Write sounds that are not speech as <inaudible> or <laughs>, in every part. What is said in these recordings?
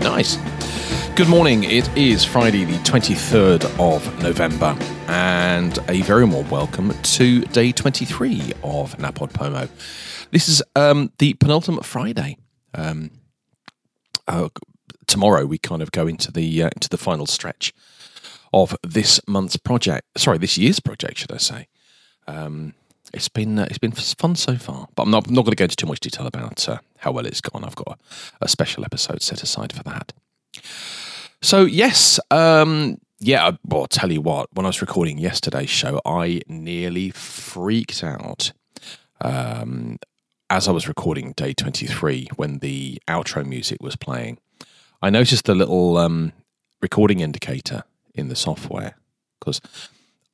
nice. Good morning. It is Friday, the 23rd of November, and a very warm welcome to day 23 of NaPodPoMo. This is um, the penultimate Friday. Um, uh, tomorrow we kind of go into the uh, into the final stretch of this month's project. Sorry, this year's project, should I say? Um, it's been uh, it's been fun so far, but I'm not I'm not going to go into too much detail about uh, how well it's gone. I've got a, special episode set aside for that. So yes, um, yeah. Well, I'll tell you what. When I was recording yesterday's show, I nearly freaked out um, as I was recording day 23 when the outro music was playing. I noticed a little um, recording indicator in the software because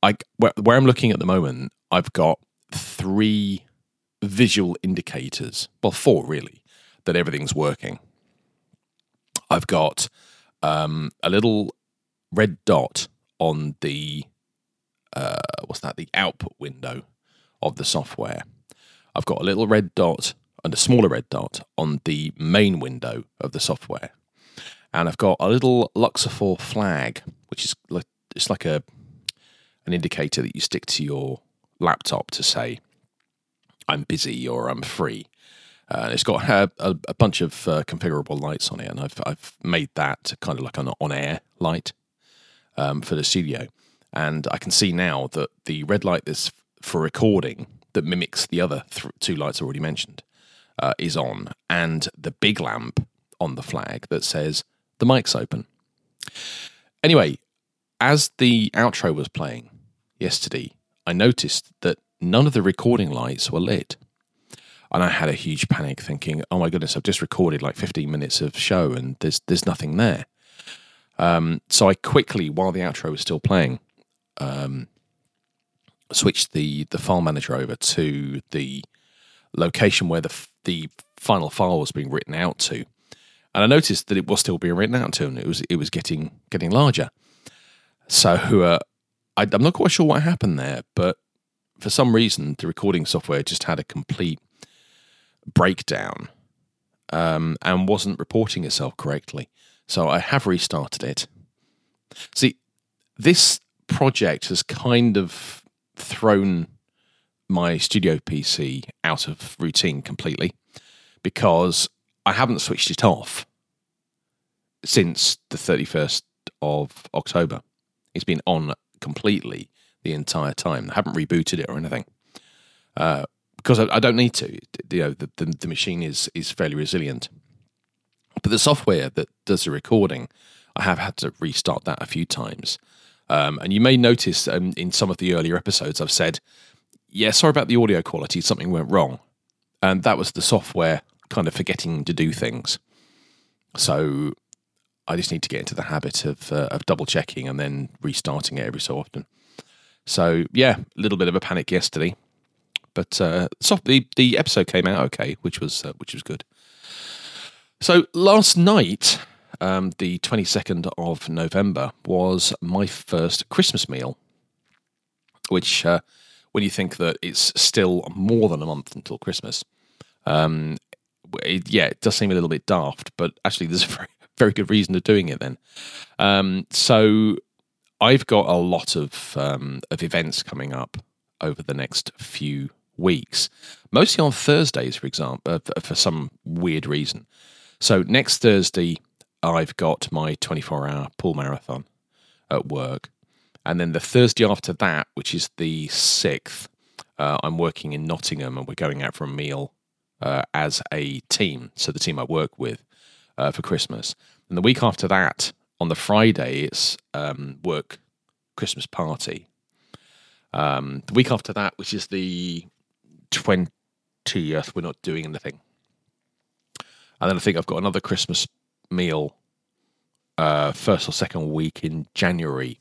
I where, where I'm looking at the moment, I've got three visual indicators, well, four really, that everything's working. I've got um, a little red dot on the uh, what's that? The output window of the software. I've got a little red dot and a smaller red dot on the main window of the software, and I've got a little Luxafor flag, which is like it's like a an indicator that you stick to your laptop to say I'm busy or I'm free. Uh, it's got a, a, bunch of uh, configurable lights on it, and I've I've made that kind of like an on-air light um, for the studio. And I can see now that the red light that's for recording that mimics the other th- two lights I already mentioned uh, is on, and the big lamp on the flag that says the mic's open. Anyway, as the outro was playing yesterday, I noticed that none of the recording lights were lit. And I had a huge panic thinking, oh my goodness, I've just recorded like 15 minutes of show and there's there's nothing there. Um, so I quickly, while the outro was still playing, um, switched the the file manager over to the location where the the final file was being written out to, and I noticed that it was still being written out to, and it was it was getting getting larger. So uh, I, I'm not quite sure what happened there, but for some reason, the recording software just had a complete breakdown um, and wasn't reporting itself correctly. So I have restarted it. See, this project has kind of thrown my studio PC out of routine completely because I haven't switched it off since the 31st of October. It's been on completely the entire time. I haven't rebooted it or anything uh, because I, I, don't need to. You know, the, the, the machine is is fairly resilient. But the software that does the recording, I have had to restart that a few times. Um, and you may notice um, in some of the earlier episodes, I've said, "Yeah, sorry about the audio quality. Something went wrong," and that was the software kind of forgetting to do things. So I just need to get into the habit of uh, of double checking and then restarting it every so often. So yeah, a little bit of a panic yesterday, but uh, so the the episode came out okay, which was uh, which was good. So last night, um, the twenty second of November, was my first Christmas meal, which uh, when you think that it's still more than a month until Christmas, um, it, yeah, it does seem a little bit daft, but actually, there's a <laughs> very very good reason of doing it then. Um, so I've got a lot of um, of events coming up over the next few weeks, mostly on Thursdays, for example, uh, for some weird reason. So next Thursday, I've got my 24 hour pool marathon at work. And then the Thursday after that, which is the 6th, uh, I'm working in Nottingham and we're going out for a meal uh, as a team. So the team I work with uh, for Christmas. And the week after that, on the Friday, it's um, work Christmas party. Um, the week after that, which is the 20th, we're not doing anything. And then I think I've got another Christmas meal uh, first or second week in January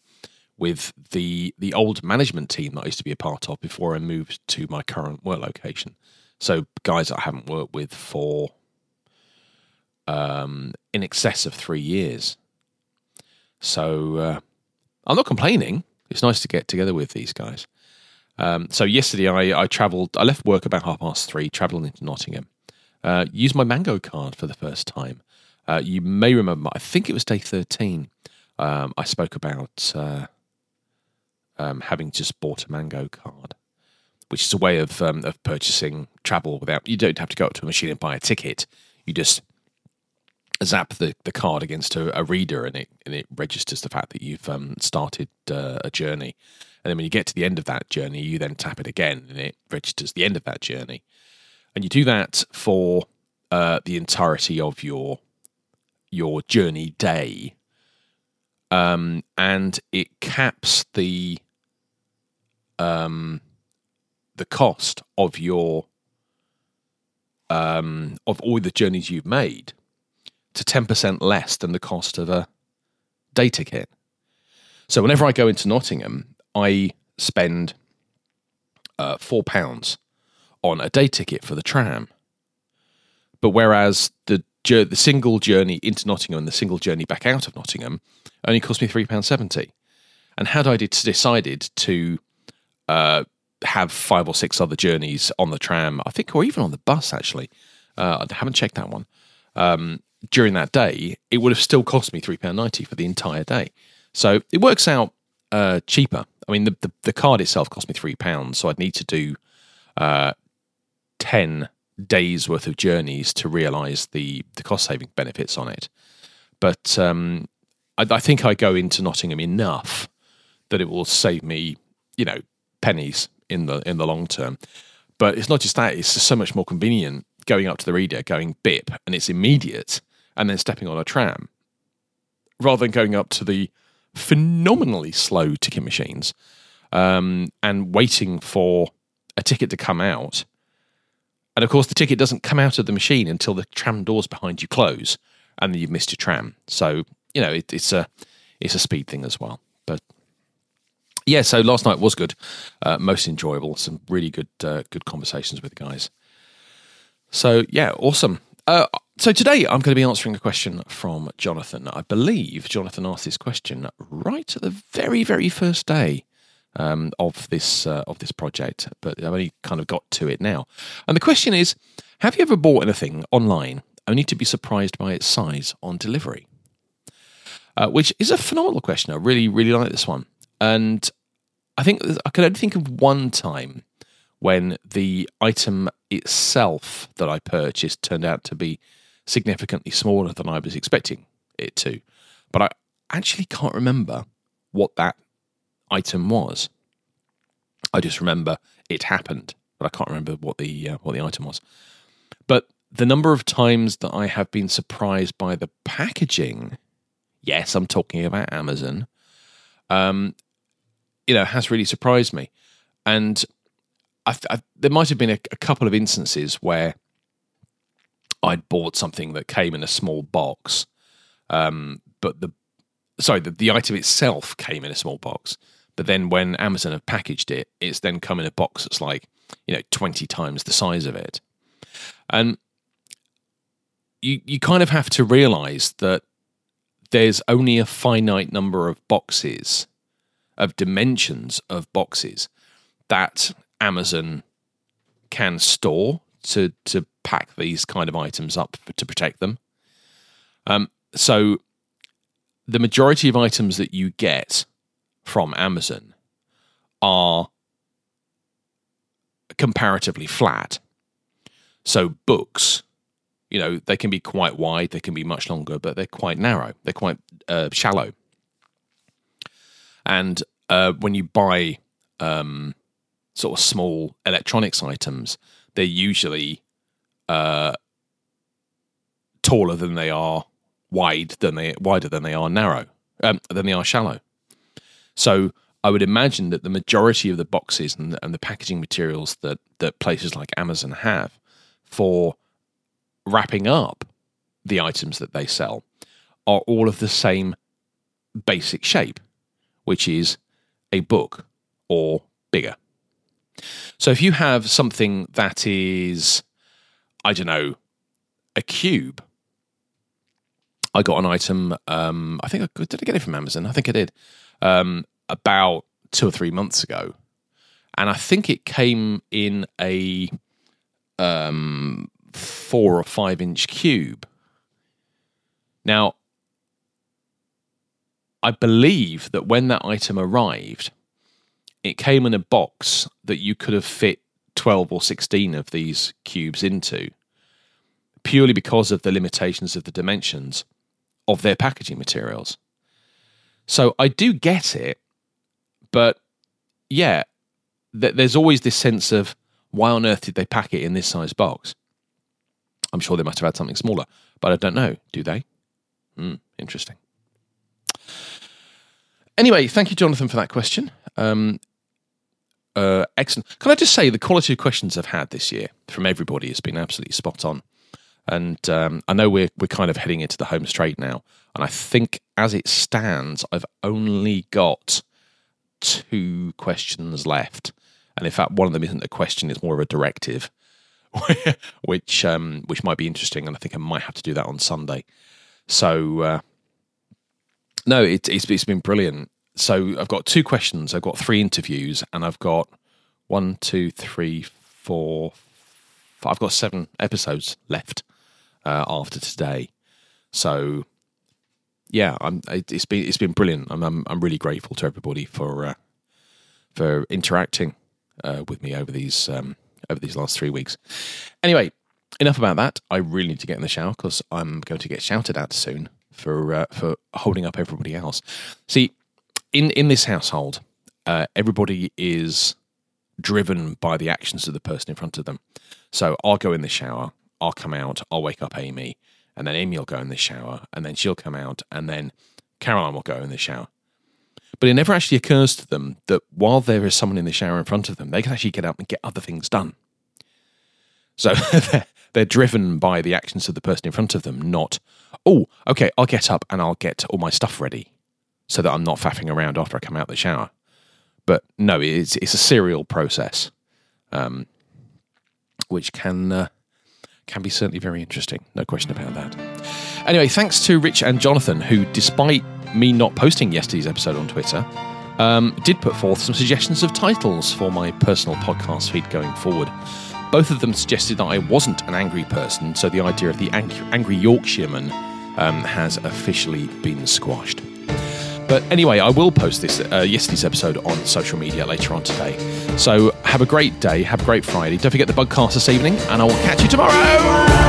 with the the old management team that I used to be a part of before I moved to my current work location. So guys I haven't worked with for um, in excess of three years. So uh, I'm not complaining. It's nice to get together with these guys. Um, so yesterday I, I travelled. I left work about half past three, travelling into Nottingham. Uh, used my Mango card for the first time. Uh, you may remember, I think it was day 13, um, I spoke about uh, um, having just bought a Mango card, which is a way of, um, of purchasing travel without, you don't have to go up to a machine and buy a ticket. You just zap the, the card against a, a reader and it, and it registers the fact that you've um, started uh, a journey. And then when you get to the end of that journey, you then tap it again and it registers the end of that journey. And you do that for uh, the entirety of your your journey day, um, and it caps the um, the cost of your um, of all the journeys you've made to ten percent less than the cost of a day ticket. So whenever I go into Nottingham, I spend uh, four pounds on a day ticket for the tram. But whereas the the single journey into Nottingham and the single journey back out of Nottingham only cost me three pounds seventy, and had I decided to uh, have five or six other journeys on the tram, I think, or even on the bus, actually, uh, I haven't checked that one. Um, during that day, it would have still cost me three pound ninety for the entire day. So it works out uh, cheaper. I mean, the, the, the card itself cost me three pounds, so I'd need to do uh, 10 days worth of journeys to realize the, the cost saving benefits on it. But um, I, I, think I go into Nottingham enough that it will save me, you know, pennies in the in the long term. But it's not just that; it's just so much more convenient going up to the reader, going bip, and it's immediate, and then stepping on a tram, rather than going up to the phenomenally slow ticket machines um, and waiting for a ticket to come out and of course, the ticket doesn't come out of the machine until the tram doors behind you close, and then you've missed your tram. So you know it, it's a it's a speed thing as well. But yeah, so last night was good, uh, most enjoyable. Some really good uh, good conversations with the guys. So yeah, awesome. Uh, so today I'm going to be answering a question from Jonathan. I believe Jonathan asked this question right at the very very first day um, of this uh, of this project, but I've only kind of got to it now. And the question is: Have you ever bought anything online only to be surprised by its size on delivery? Uh, which is a phenomenal question. I really, really like this one, and I think I can only think of one time when the item itself that I purchased turned out to be significantly smaller than I was expecting it to. But I actually can't remember what that item was. I just remember it happened, but I can't remember what the uh, what the item was. But the number of times that I have been surprised by the packaging, yes, I'm talking about Amazon, um, you know, has really surprised me. And I, I, there might have been a, a couple of instances where I'd bought something that came in a small box, um, but the sorry, the, the item itself came in a small box, but then when Amazon have packaged it, it's then come in a box that's like, you know, 20 times the size of it. And you, you kind of have to realize that there's only a finite number of boxes, of dimensions of boxes that Amazon can store to, to pack these kind of items up to protect them. Um, so the majority of items that you get from Amazon are comparatively flat. So books, you know, they can be quite wide, they can be much longer, but they're quite narrow, they're quite uh, shallow. And uh, when you buy um, sort of small electronics items, they're usually uh, taller than they are wide than they wider than they are narrow um, than they are shallow. So I would imagine that the majority of the boxes and and the packaging materials that that places like Amazon have for wrapping up the items that they sell are all of the same basic shape, which is a book or bigger. So if you have something that is, I don't know, a cube. I got an item. Um, I think I did. I get it from Amazon. I think I did um, about two or three months ago, and I think it came in a um, four or five inch cube. Now, I believe that when that item arrived, it came in a box that you could have fit 12 or 16 of these cubes into, purely because of the limitations of the dimensions of their packaging materials. So I do get it, but yeah, th- there's always this sense of why on earth did they pack it in this size box? I'm sure they must have had something smaller, but I don't know. Do they? Hmm, interesting. Anyway, thank you, Jonathan, for that question. Um, uh, excellent. Can I just say the quality of questions I've had this year from everybody has been absolutely spot on. And um, I know we're we're kind of heading into the home straight now, and I think as it stands, I've only got two questions left. And in fact, one of them isn't a question; it's more of a directive, <laughs> which um, which might be interesting. And I think I might have to do that on Sunday. So uh, no, it, it's it's been brilliant. So I've got two questions. I've got three interviews, and I've got one, two, three, four. Five, I've got seven episodes left uh, after today. So yeah, I'm, it's been it's been brilliant. I'm I'm, I'm really grateful to everybody for uh, for interacting uh, with me over these um, over these last three weeks. Anyway, enough about that. I really need to get in the shower because I'm going to get shouted at soon for uh, for holding up everybody else. See, in in this household, uh, everybody is driven by the actions of the person in front of them. So I'll go in the shower, I'll come out, I'll wake up Amy, and then Amy will go in the shower, and then she'll come out, and then Caroline will go in the shower. But it never actually occurs to them that while there is someone in the shower in front of them, they can actually get up and get other things done. So <laughs> they're driven by the actions of the person in front of them, not, oh, okay, I'll get up and I'll get all my stuff ready so that I'm not faffing around after I come out of the shower. But no, it's, it's a serial process, um, which can uh, can be certainly very interesting. No question about that. Anyway, thanks to Rich and Jonathan, who, despite me not posting yesterday's episode on Twitter, um, did put forth some suggestions of titles for my personal podcast feed going forward. Both of them suggested that I wasn't an angry person, so the idea of the angry Yorkshireman um, has officially been squashed. But anyway, I will post this uh, yesterday's episode on social media later on today. So have a great day, have a great Friday. Don't forget the bugcast this evening, and I will catch you tomorrow.